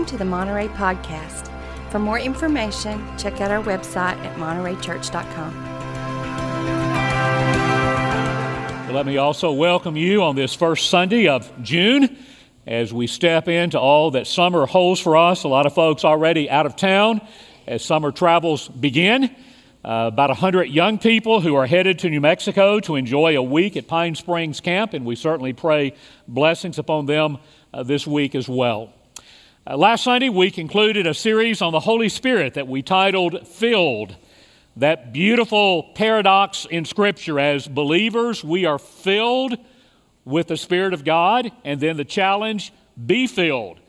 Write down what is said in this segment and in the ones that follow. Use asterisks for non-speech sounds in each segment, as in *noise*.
Welcome to the Monterey Podcast. For more information, check out our website at montereychurch.com. Let me also welcome you on this first Sunday of June as we step into all that summer holds for us. A lot of folks already out of town as summer travels begin. Uh, about 100 young people who are headed to New Mexico to enjoy a week at Pine Springs Camp, and we certainly pray blessings upon them uh, this week as well. Uh, last Sunday, we concluded a series on the Holy Spirit that we titled Filled. That beautiful paradox in Scripture as believers, we are filled with the Spirit of God, and then the challenge be filled.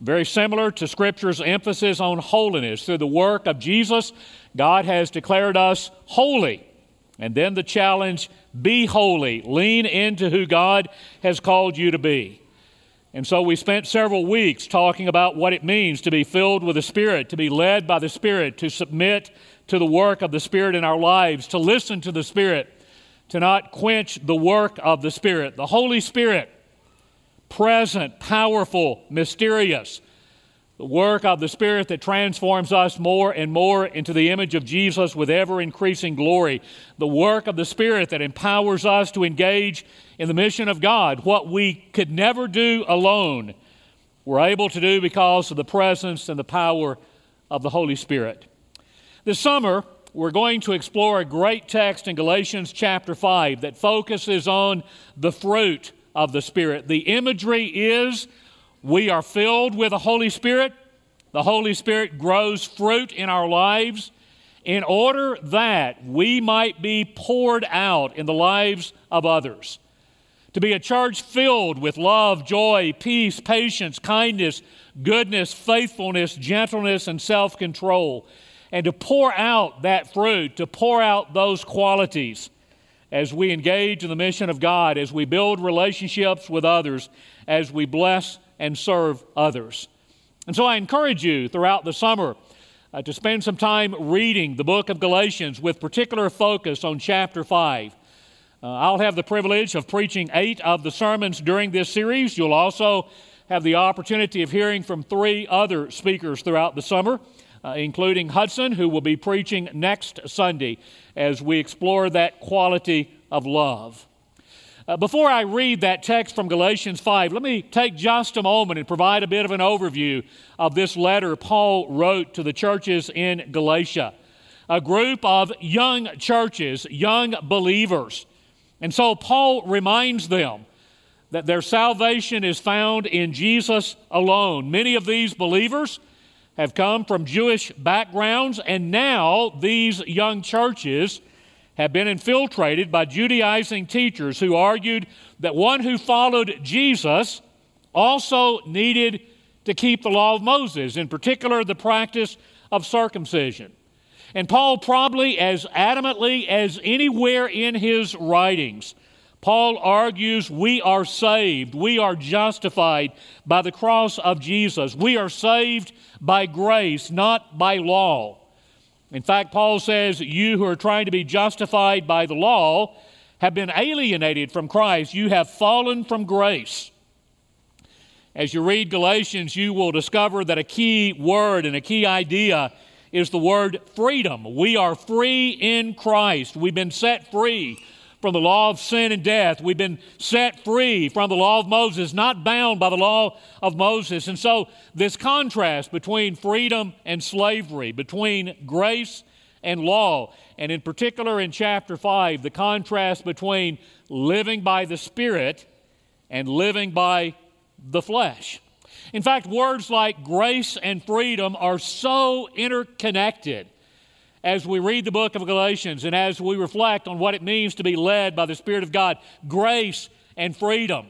Very similar to Scripture's emphasis on holiness. Through the work of Jesus, God has declared us holy. And then the challenge be holy. Lean into who God has called you to be. And so we spent several weeks talking about what it means to be filled with the Spirit, to be led by the Spirit, to submit to the work of the Spirit in our lives, to listen to the Spirit, to not quench the work of the Spirit. The Holy Spirit, present, powerful, mysterious, the work of the Spirit that transforms us more and more into the image of Jesus with ever increasing glory. The work of the Spirit that empowers us to engage in the mission of God, what we could never do alone, we're able to do because of the presence and the power of the Holy Spirit. This summer, we're going to explore a great text in Galatians chapter 5 that focuses on the fruit of the Spirit. The imagery is we are filled with the Holy Spirit. The Holy Spirit grows fruit in our lives in order that we might be poured out in the lives of others. To be a church filled with love, joy, peace, patience, kindness, goodness, faithfulness, gentleness, and self control. And to pour out that fruit, to pour out those qualities as we engage in the mission of God, as we build relationships with others, as we bless and serve others. And so I encourage you throughout the summer uh, to spend some time reading the book of Galatians with particular focus on chapter 5. Uh, I'll have the privilege of preaching eight of the sermons during this series. You'll also have the opportunity of hearing from three other speakers throughout the summer, uh, including Hudson, who will be preaching next Sunday as we explore that quality of love. Uh, before I read that text from Galatians 5, let me take just a moment and provide a bit of an overview of this letter Paul wrote to the churches in Galatia. A group of young churches, young believers. And so Paul reminds them that their salvation is found in Jesus alone. Many of these believers have come from Jewish backgrounds, and now these young churches have been infiltrated by Judaizing teachers who argued that one who followed Jesus also needed to keep the law of Moses, in particular the practice of circumcision. And Paul, probably as adamantly as anywhere in his writings, Paul argues we are saved, we are justified by the cross of Jesus. We are saved by grace, not by law. In fact, Paul says, You who are trying to be justified by the law have been alienated from Christ. You have fallen from grace. As you read Galatians, you will discover that a key word and a key idea is the word freedom. We are free in Christ. We've been set free from the law of sin and death. We've been set free from the law of Moses, not bound by the law of Moses. And so, this contrast between freedom and slavery, between grace and law, and in particular in chapter 5, the contrast between living by the Spirit and living by the flesh. In fact, words like grace and freedom are so interconnected as we read the book of Galatians and as we reflect on what it means to be led by the Spirit of God grace and freedom.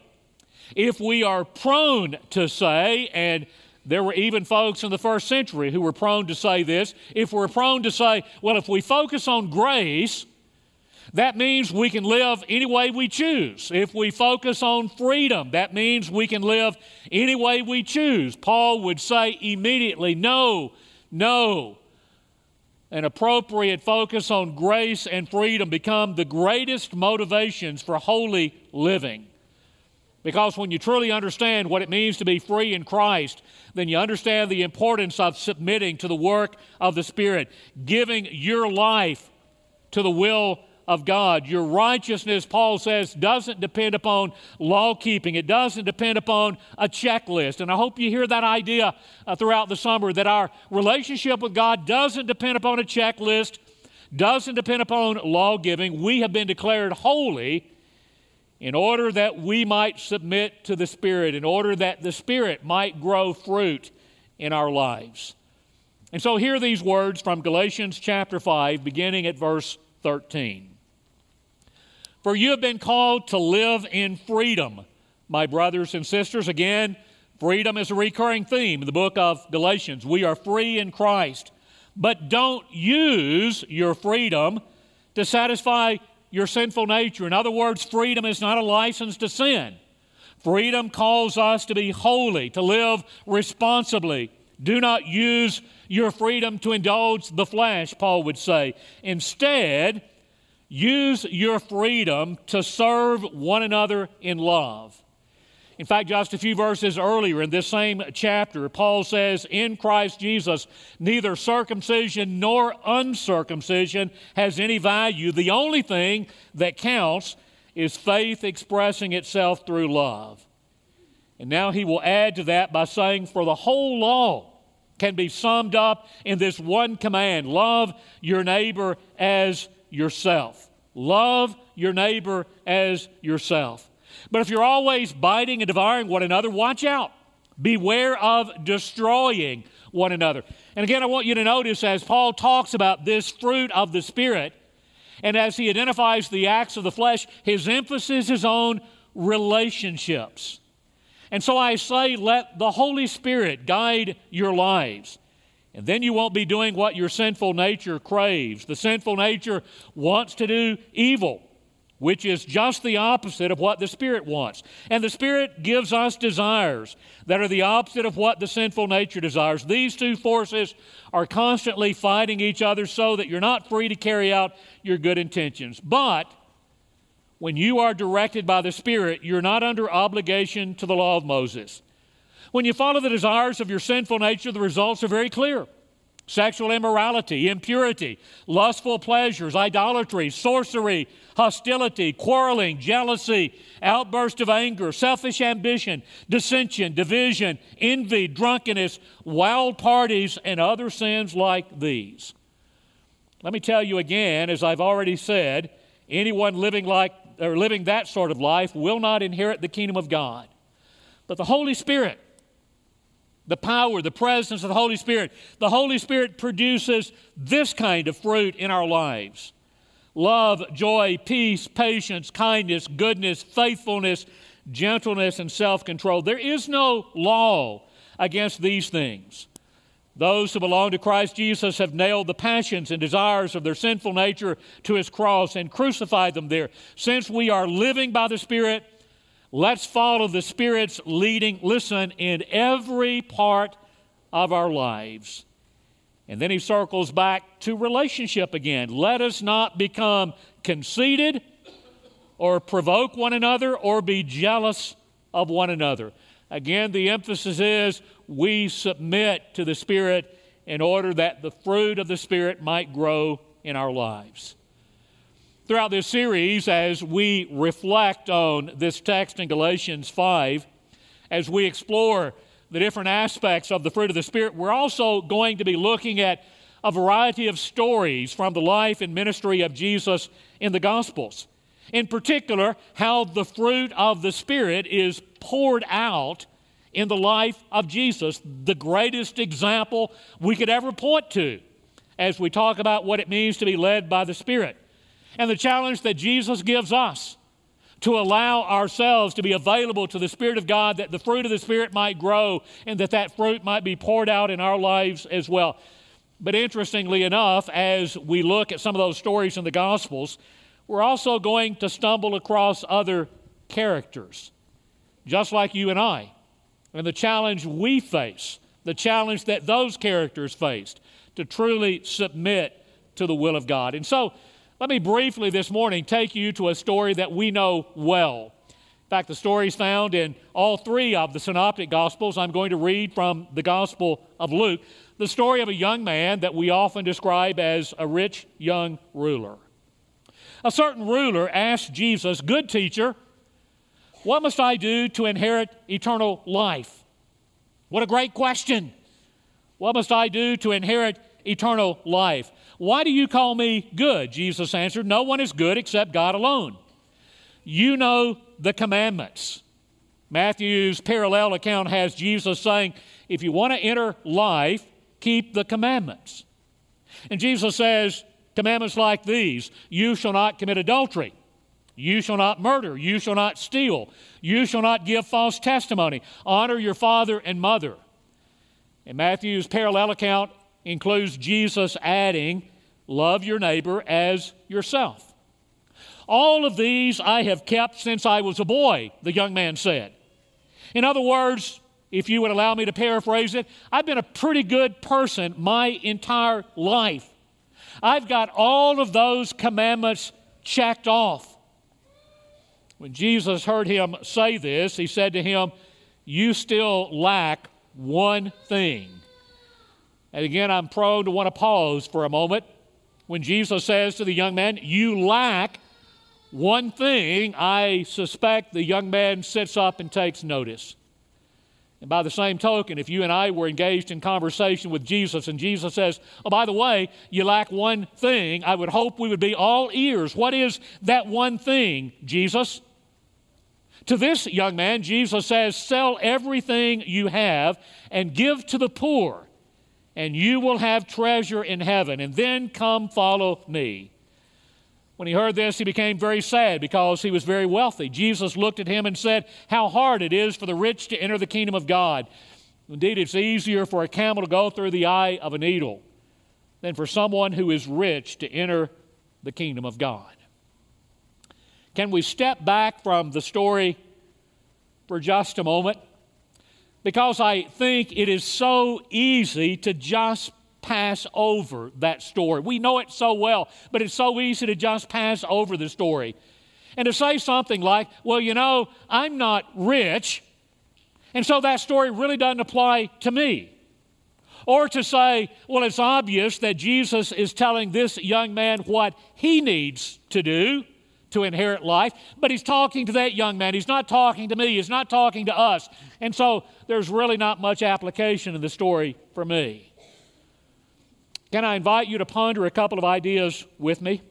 If we are prone to say, and there were even folks in the first century who were prone to say this, if we're prone to say, well, if we focus on grace, that means we can live any way we choose. If we focus on freedom, that means we can live any way we choose. Paul would say immediately, no, no an appropriate focus on grace and freedom become the greatest motivations for holy living. Because when you truly understand what it means to be free in Christ, then you understand the importance of submitting to the work of the Spirit, giving your life to the will of God. Your righteousness, Paul says, doesn't depend upon law keeping, it doesn't depend upon a checklist. And I hope you hear that idea uh, throughout the summer that our relationship with God doesn't depend upon a checklist, doesn't depend upon law giving. We have been declared holy in order that we might submit to the Spirit, in order that the Spirit might grow fruit in our lives. And so, hear these words from Galatians chapter 5, beginning at verse 13. For you have been called to live in freedom, my brothers and sisters. Again, freedom is a recurring theme in the book of Galatians. We are free in Christ. But don't use your freedom to satisfy your sinful nature. In other words, freedom is not a license to sin. Freedom calls us to be holy, to live responsibly. Do not use your freedom to indulge the flesh, Paul would say. Instead, Use your freedom to serve one another in love. In fact, just a few verses earlier in this same chapter, Paul says, In Christ Jesus, neither circumcision nor uncircumcision has any value. The only thing that counts is faith expressing itself through love. And now he will add to that by saying, For the whole law can be summed up in this one command love your neighbor as yourself. Love your neighbor as yourself. But if you're always biting and devouring one another, watch out. Beware of destroying one another. And again, I want you to notice as Paul talks about this fruit of the Spirit, and as he identifies the acts of the flesh, his emphasis is on relationships. And so I say, let the Holy Spirit guide your lives. And then you won't be doing what your sinful nature craves. The sinful nature wants to do evil, which is just the opposite of what the Spirit wants. And the Spirit gives us desires that are the opposite of what the sinful nature desires. These two forces are constantly fighting each other so that you're not free to carry out your good intentions. But when you are directed by the Spirit, you're not under obligation to the law of Moses. When you follow the desires of your sinful nature, the results are very clear sexual immorality, impurity, lustful pleasures, idolatry, sorcery, hostility, quarreling, jealousy, outburst of anger, selfish ambition, dissension, division, envy, drunkenness, wild parties, and other sins like these. Let me tell you again, as I've already said, anyone living like or living that sort of life will not inherit the kingdom of God. But the Holy Spirit the power, the presence of the Holy Spirit. The Holy Spirit produces this kind of fruit in our lives love, joy, peace, patience, kindness, goodness, faithfulness, gentleness, and self control. There is no law against these things. Those who belong to Christ Jesus have nailed the passions and desires of their sinful nature to his cross and crucified them there. Since we are living by the Spirit, Let's follow the Spirit's leading, listen, in every part of our lives. And then he circles back to relationship again. Let us not become conceited or provoke one another or be jealous of one another. Again, the emphasis is we submit to the Spirit in order that the fruit of the Spirit might grow in our lives. Throughout this series, as we reflect on this text in Galatians 5, as we explore the different aspects of the fruit of the Spirit, we're also going to be looking at a variety of stories from the life and ministry of Jesus in the Gospels. In particular, how the fruit of the Spirit is poured out in the life of Jesus, the greatest example we could ever point to as we talk about what it means to be led by the Spirit and the challenge that Jesus gives us to allow ourselves to be available to the Spirit of God that the fruit of the Spirit might grow and that that fruit might be poured out in our lives as well. But interestingly enough, as we look at some of those stories in the Gospels, we're also going to stumble across other characters, just like you and I. And the challenge we face, the challenge that those characters faced, to truly submit to the will of God. And so, let me briefly this morning take you to a story that we know well. In fact, the story is found in all three of the synoptic gospels. I'm going to read from the Gospel of Luke the story of a young man that we often describe as a rich young ruler. A certain ruler asked Jesus, Good teacher, what must I do to inherit eternal life? What a great question! What must I do to inherit eternal life? Why do you call me good? Jesus answered, No one is good except God alone. You know the commandments. Matthew's parallel account has Jesus saying, If you want to enter life, keep the commandments. And Jesus says, Commandments like these you shall not commit adultery. You shall not murder. You shall not steal. You shall not give false testimony. Honor your father and mother. And Matthew's parallel account includes Jesus adding, Love your neighbor as yourself. All of these I have kept since I was a boy, the young man said. In other words, if you would allow me to paraphrase it, I've been a pretty good person my entire life. I've got all of those commandments checked off. When Jesus heard him say this, he said to him, You still lack one thing. And again, I'm prone to want to pause for a moment when Jesus says to the young man, You lack one thing. I suspect the young man sits up and takes notice. And by the same token, if you and I were engaged in conversation with Jesus and Jesus says, Oh, by the way, you lack one thing, I would hope we would be all ears. What is that one thing, Jesus? To this young man, Jesus says, Sell everything you have and give to the poor, and you will have treasure in heaven, and then come follow me. When he heard this, he became very sad because he was very wealthy. Jesus looked at him and said, How hard it is for the rich to enter the kingdom of God. Indeed, it's easier for a camel to go through the eye of a needle than for someone who is rich to enter the kingdom of God. Can we step back from the story for just a moment? Because I think it is so easy to just pass over that story. We know it so well, but it's so easy to just pass over the story. And to say something like, well, you know, I'm not rich, and so that story really doesn't apply to me. Or to say, well, it's obvious that Jesus is telling this young man what he needs to do to inherit life, but he's talking to that young man. He's not talking to me, he's not talking to us. And so there's really not much application in the story for me. Can I invite you to ponder a couple of ideas with me?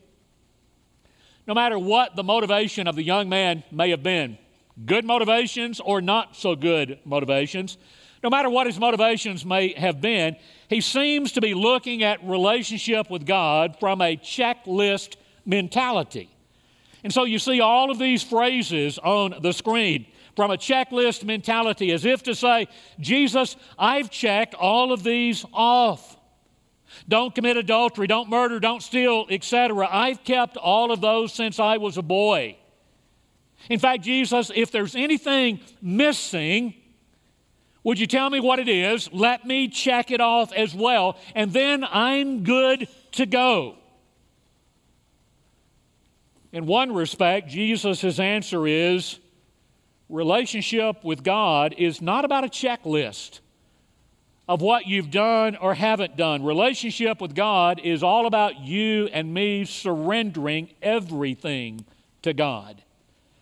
No matter what the motivation of the young man may have been, good motivations or not so good motivations, no matter what his motivations may have been, he seems to be looking at relationship with God from a checklist mentality. And so you see all of these phrases on the screen from a checklist mentality as if to say, Jesus, I've checked all of these off. Don't commit adultery, don't murder, don't steal, etc. I've kept all of those since I was a boy. In fact, Jesus, if there's anything missing, would you tell me what it is? Let me check it off as well, and then I'm good to go. In one respect, Jesus' answer is relationship with God is not about a checklist of what you've done or haven't done. Relationship with God is all about you and me surrendering everything to God,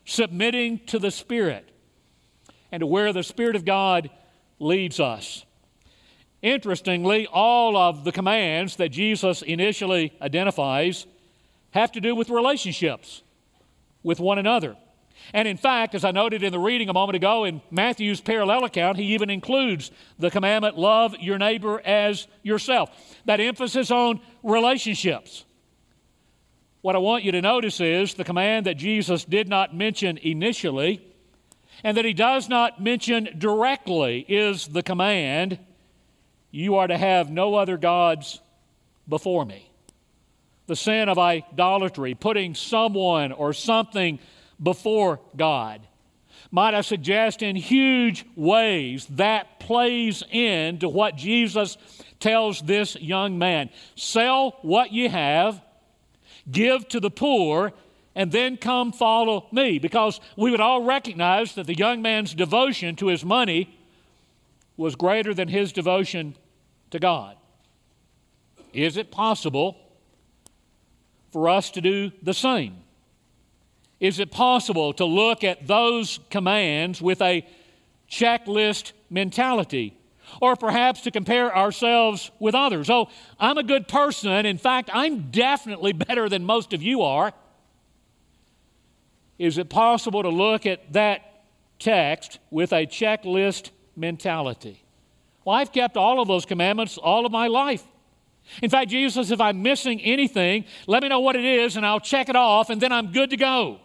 submitting to the Spirit, and to where the Spirit of God leads us. Interestingly, all of the commands that Jesus initially identifies have to do with relationships with one another. And in fact, as I noted in the reading a moment ago, in Matthew's parallel account, he even includes the commandment love your neighbor as yourself. That emphasis on relationships. What I want you to notice is the command that Jesus did not mention initially and that he does not mention directly is the command you are to have no other gods before me. The sin of idolatry, putting someone or something before God. Might I suggest in huge ways that plays into what Jesus tells this young man sell what you have, give to the poor, and then come follow me. Because we would all recognize that the young man's devotion to his money was greater than his devotion to God. Is it possible for us to do the same? Is it possible to look at those commands with a checklist mentality? Or perhaps to compare ourselves with others. Oh, I'm a good person. In fact, I'm definitely *laughs* better than most of you are. Is it possible to look at that text with a checklist mentality? Well, I've kept all of those commandments all of my life. In fact, Jesus says, if I'm missing anything, let me know what it is and I'll check it off and then I'm good to go.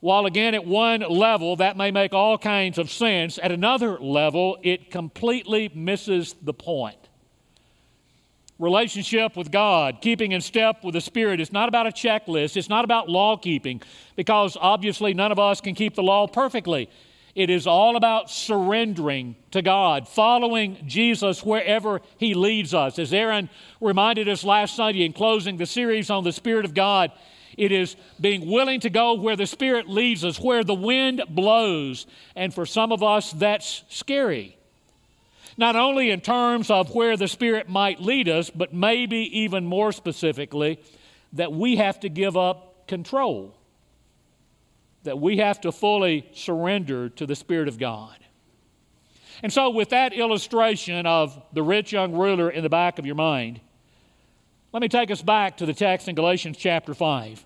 While again, at one level, that may make all kinds of sense, at another level, it completely misses the point relationship with God, keeping in step with the Spirit. It's not about a checklist, it's not about law keeping, because obviously none of us can keep the law perfectly. It is all about surrendering to God, following Jesus wherever He leads us. As Aaron reminded us last Sunday in closing the series on the Spirit of God, it is being willing to go where the Spirit leads us, where the wind blows. And for some of us, that's scary not only in terms of where the Spirit might lead us, but maybe even more specifically, that we have to give up control, that we have to fully surrender to the Spirit of God. And so, with that illustration of the rich young ruler in the back of your mind, let me take us back to the text in Galatians chapter 5.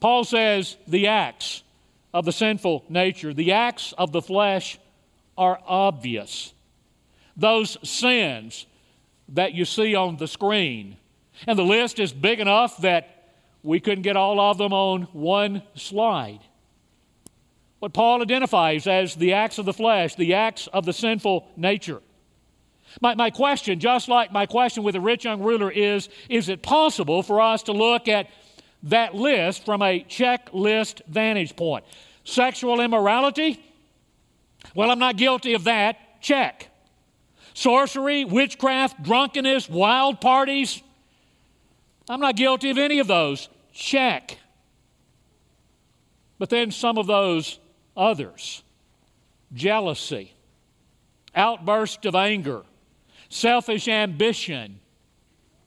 Paul says, The acts of the sinful nature, the acts of the flesh are obvious those sins that you see on the screen. And the list is big enough that we couldn't get all of them on one slide. What Paul identifies as the acts of the flesh, the acts of the sinful nature. My, my question, just like my question with the rich young ruler, is is it possible for us to look at that list from a checklist vantage point? Sexual immorality? Well, I'm not guilty of that. Check sorcery, witchcraft, drunkenness, wild parties. I'm not guilty of any of those. Check. But then some of those others jealousy, outburst of anger, selfish ambition,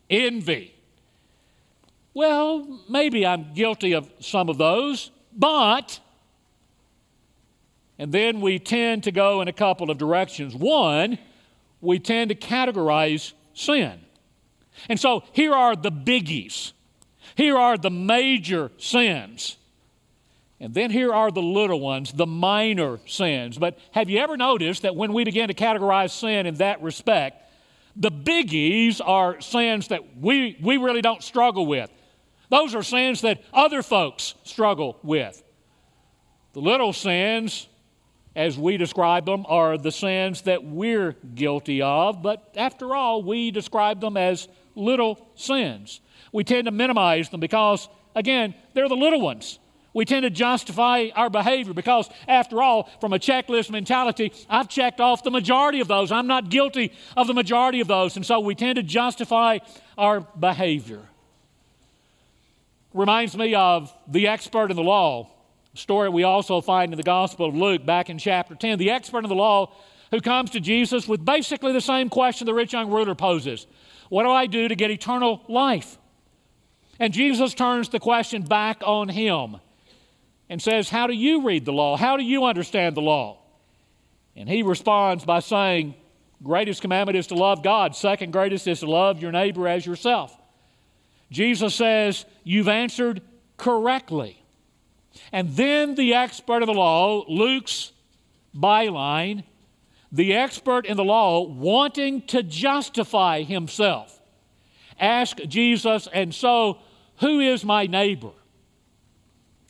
envy. Well, maybe I'm guilty of some of those, but. And then we tend to go in a couple of directions. One, we tend to categorize sin. And so here are the biggies. Here are the major sins. And then here are the little ones, the minor sins. But have you ever noticed that when we begin to categorize sin in that respect, the biggies are sins that we, we really don't struggle with? Those are sins that other folks struggle with. The little sins as we describe them, are the sins that we're guilty of, but after all, we describe them as little sins. We tend to minimize them because, again, they're the little ones. We tend to justify our behavior because, after all, from a checklist mentality, I've checked off the majority of those. I'm not guilty of the majority of those. And so we tend to justify our behavior. Reminds me of the expert in the law story we also find in the Gospel of Luke back in chapter 10. The expert in the law who comes to Jesus with basically the same question the rich young ruler poses What do I do to get eternal life? And Jesus turns the question back on him and says, How do you read the law? How do you understand the law? And he responds by saying, Greatest commandment is to love God. Second greatest is to love your neighbor as yourself. Jesus says, You've answered correctly. And then the expert of the law, Luke's byline, the expert in the law wanting to justify himself, asked Jesus, and so who is my neighbor?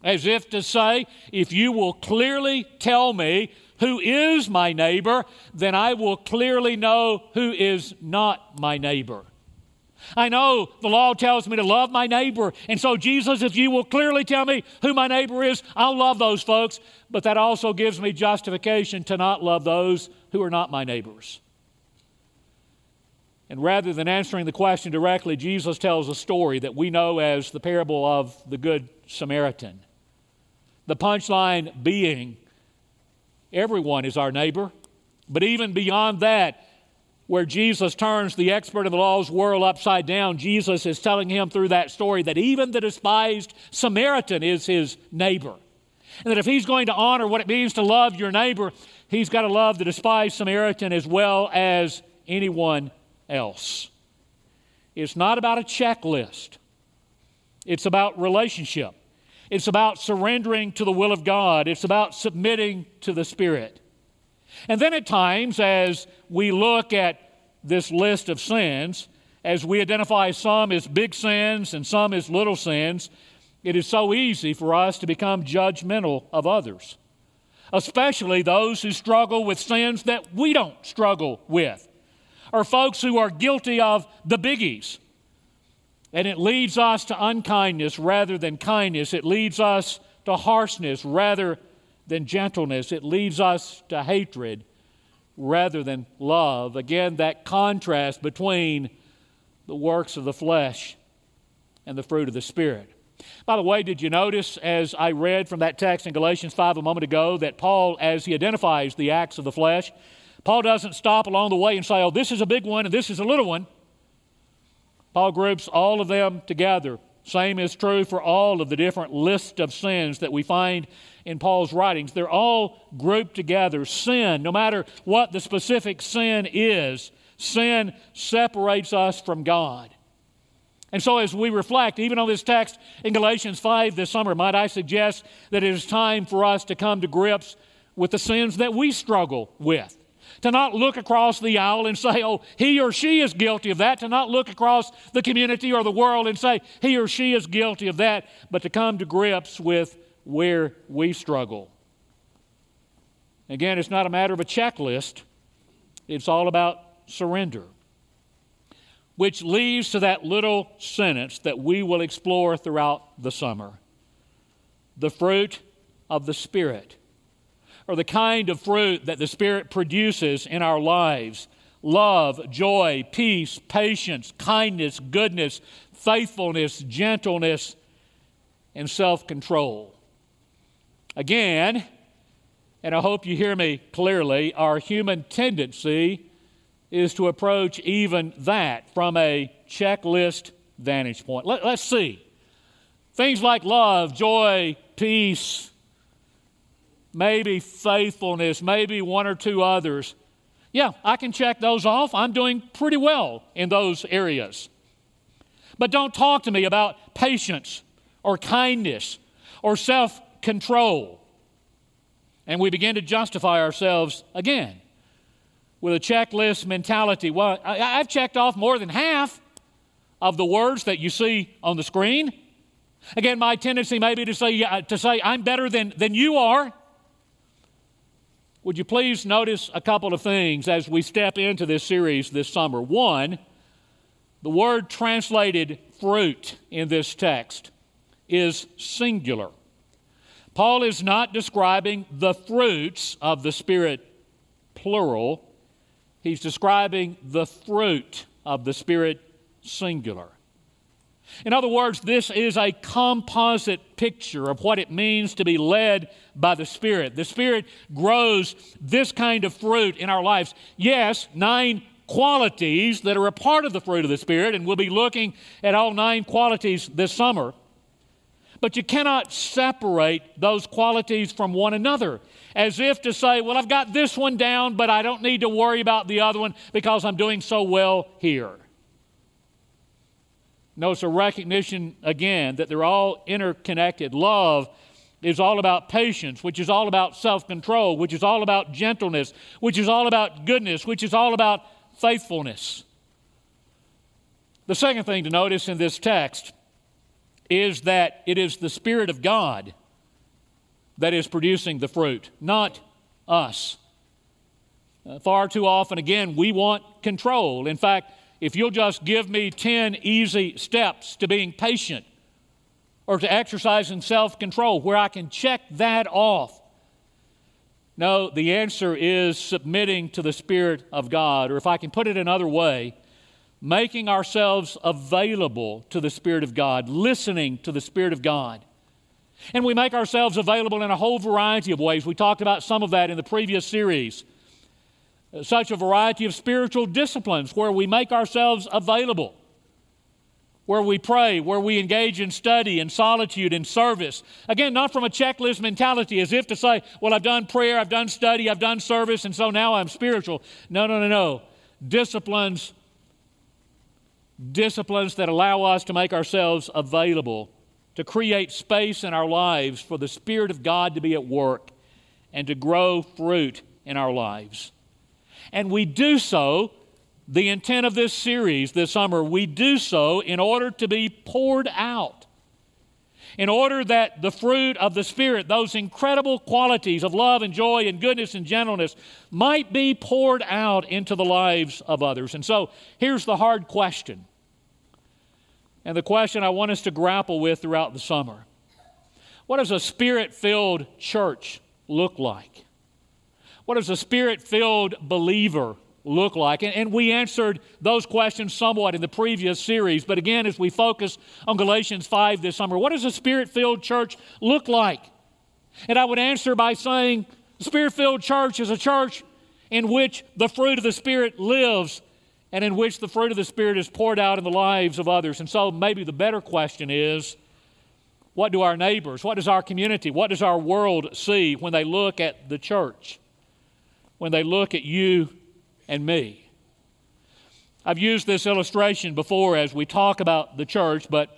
As if to say, if you will clearly tell me who is my neighbor, then I will clearly know who is not my neighbor. I know the law tells me to love my neighbor. And so, Jesus, if you will clearly tell me who my neighbor is, I'll love those folks. But that also gives me justification to not love those who are not my neighbors. And rather than answering the question directly, Jesus tells a story that we know as the parable of the Good Samaritan. The punchline being everyone is our neighbor, but even beyond that, where Jesus turns the expert of the law's world upside down, Jesus is telling him through that story that even the despised Samaritan is his neighbor. And that if he's going to honor what it means to love your neighbor, he's got to love the despised Samaritan as well as anyone else. It's not about a checklist, it's about relationship. It's about surrendering to the will of God. It's about submitting to the Spirit. And then at times, as we look at this list of sins, as we identify some as big sins and some as little sins, it is so easy for us to become judgmental of others, especially those who struggle with sins that we don't struggle with or folks who are guilty of the biggies. And it leads us to unkindness rather than kindness. It leads us to harshness rather than gentleness. It leads us to hatred rather than love. Again, that contrast between the works of the flesh and the fruit of the Spirit. By the way, did you notice as I read from that text in Galatians 5 a moment ago that Paul, as he identifies the acts of the flesh, Paul doesn't stop along the way and say, oh, this is a big one and this is a little one. Paul groups all of them together. Same is true for all of the different lists of sins that we find in Paul's writings. They're all grouped together. Sin, no matter what the specific sin is, sin separates us from God. And so, as we reflect, even on this text in Galatians 5 this summer, might I suggest that it is time for us to come to grips with the sins that we struggle with to not look across the aisle and say, oh, he or she is guilty of that, to not look across the community or the world and say, he or she is guilty of that, but to come to grips with where we struggle. Again, it's not a matter of a checklist, it's all about surrender. Which leads to that little sentence that we will explore throughout the summer the fruit of the Spirit or the kind of fruit that the Spirit produces in our lives love, joy, peace, patience, kindness, goodness, faithfulness, gentleness, and self control. Again, and I hope you hear me clearly, our human tendency is to approach even that from a checklist vantage point. Let, us see. Things like love, joy, peace, maybe faithfulness, maybe one or two others. Yeah, I can check those off. I'm doing pretty well in those areas. But don't talk to me about patience or kindness or self control. And we begin to justify ourselves again with a checklist mentality. Well, I, have checked off more than half of the words that you see on the screen. Again, my tendency may be to say, to say I'm better than, than you are. Would you please notice a couple of things as we step into this series this summer? One, the word translated fruit in this text is singular. Paul is not describing the fruits of the Spirit, plural. He's describing the fruit of the Spirit, singular. In other words, this is a composite picture of what it means to be led by the Spirit. The Spirit grows this kind of fruit in our lives. Yes, nine qualities that are a part of the fruit of the Spirit, and we'll be looking at all nine qualities this summer. But you cannot separate those qualities from one another as if to say, well, I've got this one down, but I don't need to worry about the other one because I'm doing so well here. Notice a recognition again that they're all interconnected. Love is all about patience, which is all about self control, which is all about gentleness, which is all about goodness, which is all about faithfulness. The second thing to notice in this text is that it is the Spirit of God that is producing the fruit, not us. Uh, far too often, again, we want control. In fact, if you'll just give me 10 easy steps to being patient or to exercise in self control where I can check that off. No, the answer is submitting to the Spirit of God. Or if I can put it another way, making ourselves available to the Spirit of God, listening to the Spirit of God. And we make ourselves available in a whole variety of ways. We talked about some of that in the previous series. Such a variety of spiritual disciplines where we make ourselves available, where we pray, where we engage in study and solitude and service. Again, not from a checklist mentality as if to say, well, I've done prayer, I've done study, I've done service, and so now I'm spiritual. No, no, no, no. Disciplines disciplines that allow us to make ourselves available, to create space in our lives for the Spirit of God to be at work and to grow fruit in our lives. And we do so, the intent of this series this summer, we do so in order to be poured out. In order that the fruit of the Spirit, those incredible qualities of love and joy and goodness and gentleness, might be poured out into the lives of others. And so here's the hard question and the question I want us to grapple with throughout the summer What does a spirit filled church look like? What does a spirit filled believer look like? And, and, we answered those questions somewhat in the previous series. But again, as we focus on Galatians 5 this summer, what does a spirit filled church look like? And I would answer by saying, Spirit filled church is a church in which the fruit of the Spirit lives and in which the fruit of the Spirit is poured out in the lives of others. And so maybe the better question is what do our neighbors, what does our community, what does our world see when they look at the church, when they look at you and me? I've used this illustration before as we talk about the church, but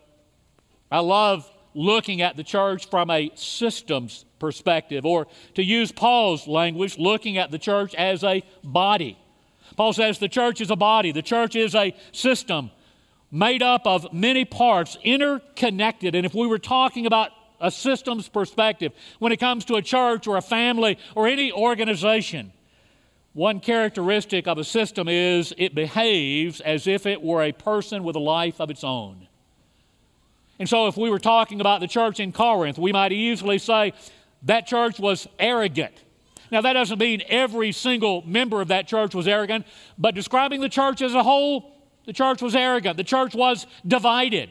I love looking at the church from a systems perspective, or to use Paul's language, looking at the church as a body. Paul says the church is a body, the church is a system made up of many parts, interconnected. And if we were talking about a systems perspective, when it comes to a church or a family or any organization, one characteristic of a system is it behaves as if it were a person with a life of its own. And so, if we were talking about the church in Corinth, we might easily say that church was arrogant. Now, that doesn't mean every single member of that church was arrogant, but describing the church as a whole, the church was arrogant. The church was divided.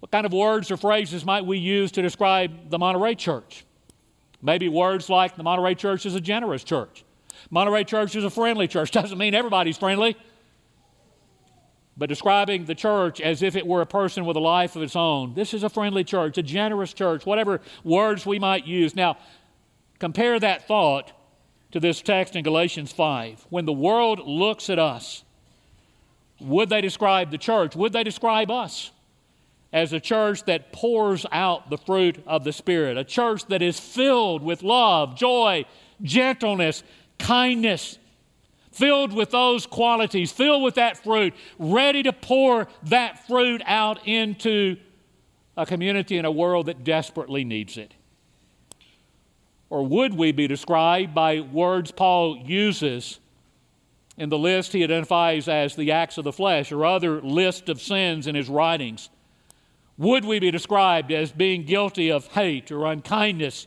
What kind of words or phrases might we use to describe the Monterey church? Maybe words like the Monterey church is a generous church. Monterey church is a friendly church. *laughs* Doesn't mean everybody's friendly. But describing the church as if it were a person with a life of its own. This is a friendly church, a generous church, whatever words we might use. Now, Compare that thought to this text in Galatians 5. When the world looks at us, would they describe the church? Would they describe us as a church that pours out the fruit of the Spirit? A church that is filled with love, joy, gentleness, kindness, filled with those qualities, filled with that fruit, ready to pour that fruit out into a community and a world that desperately needs it. Or would we be described by words Paul uses in the list he identifies as the acts of the flesh or other list of sins in his writings? Would we be described as being guilty of hate or unkindness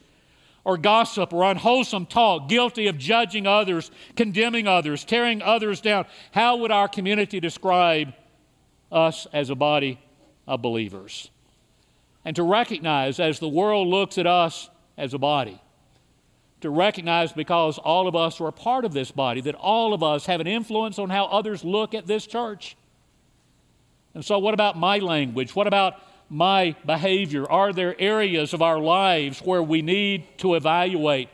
or gossip or unwholesome talk, guilty of judging others, condemning others, tearing others down? How would our community describe us as a body of believers? And to recognize as the world looks at us as a body, to recognize because all of us are a part of this body, that all of us have an influence on how others look at this church. And so, what about my language? What about my behavior? Are there areas of our lives where we need to evaluate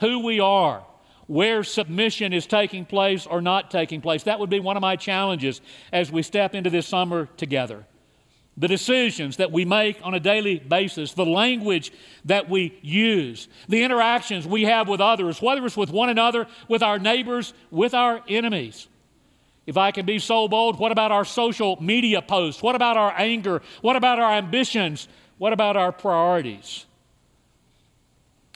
who we are, where submission is taking place or not taking place? That would be one of my challenges as we step into this summer together the decisions that we make on a daily basis, the language that we use, the interactions we have with others, whether it's with one another, with our neighbors, with our enemies. If I can be so bold, what about our social media posts? What about our anger? What about our ambitions? What about our priorities?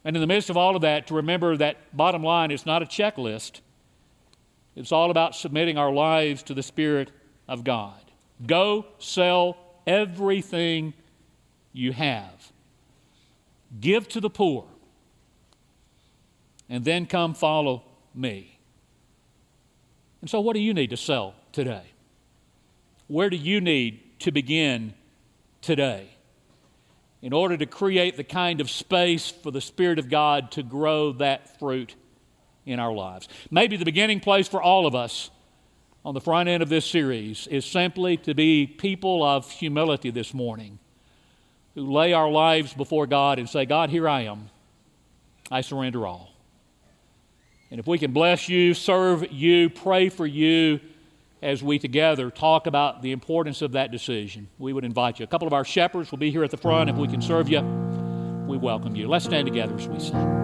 And in the midst of all of that, to remember that bottom line is not a checklist. It's all about submitting our lives to the Spirit of God. Go sell everything you have. Give to the poor, and then come follow me. And so, what do you need to sell today? Where do you need to begin today in order to create the kind of space for the Spirit of God to grow that fruit in our lives? Maybe the beginning place for all of us on the front end of this series is simply to be people of humility this morning who lay our lives before God and say, God, here I am. I surrender all. And if we can bless you, serve you, pray for you as we together talk about the importance of that decision, we would invite you. A couple of our shepherds will be here at the front. If we can serve you, we welcome you. Let's stand together as we sing.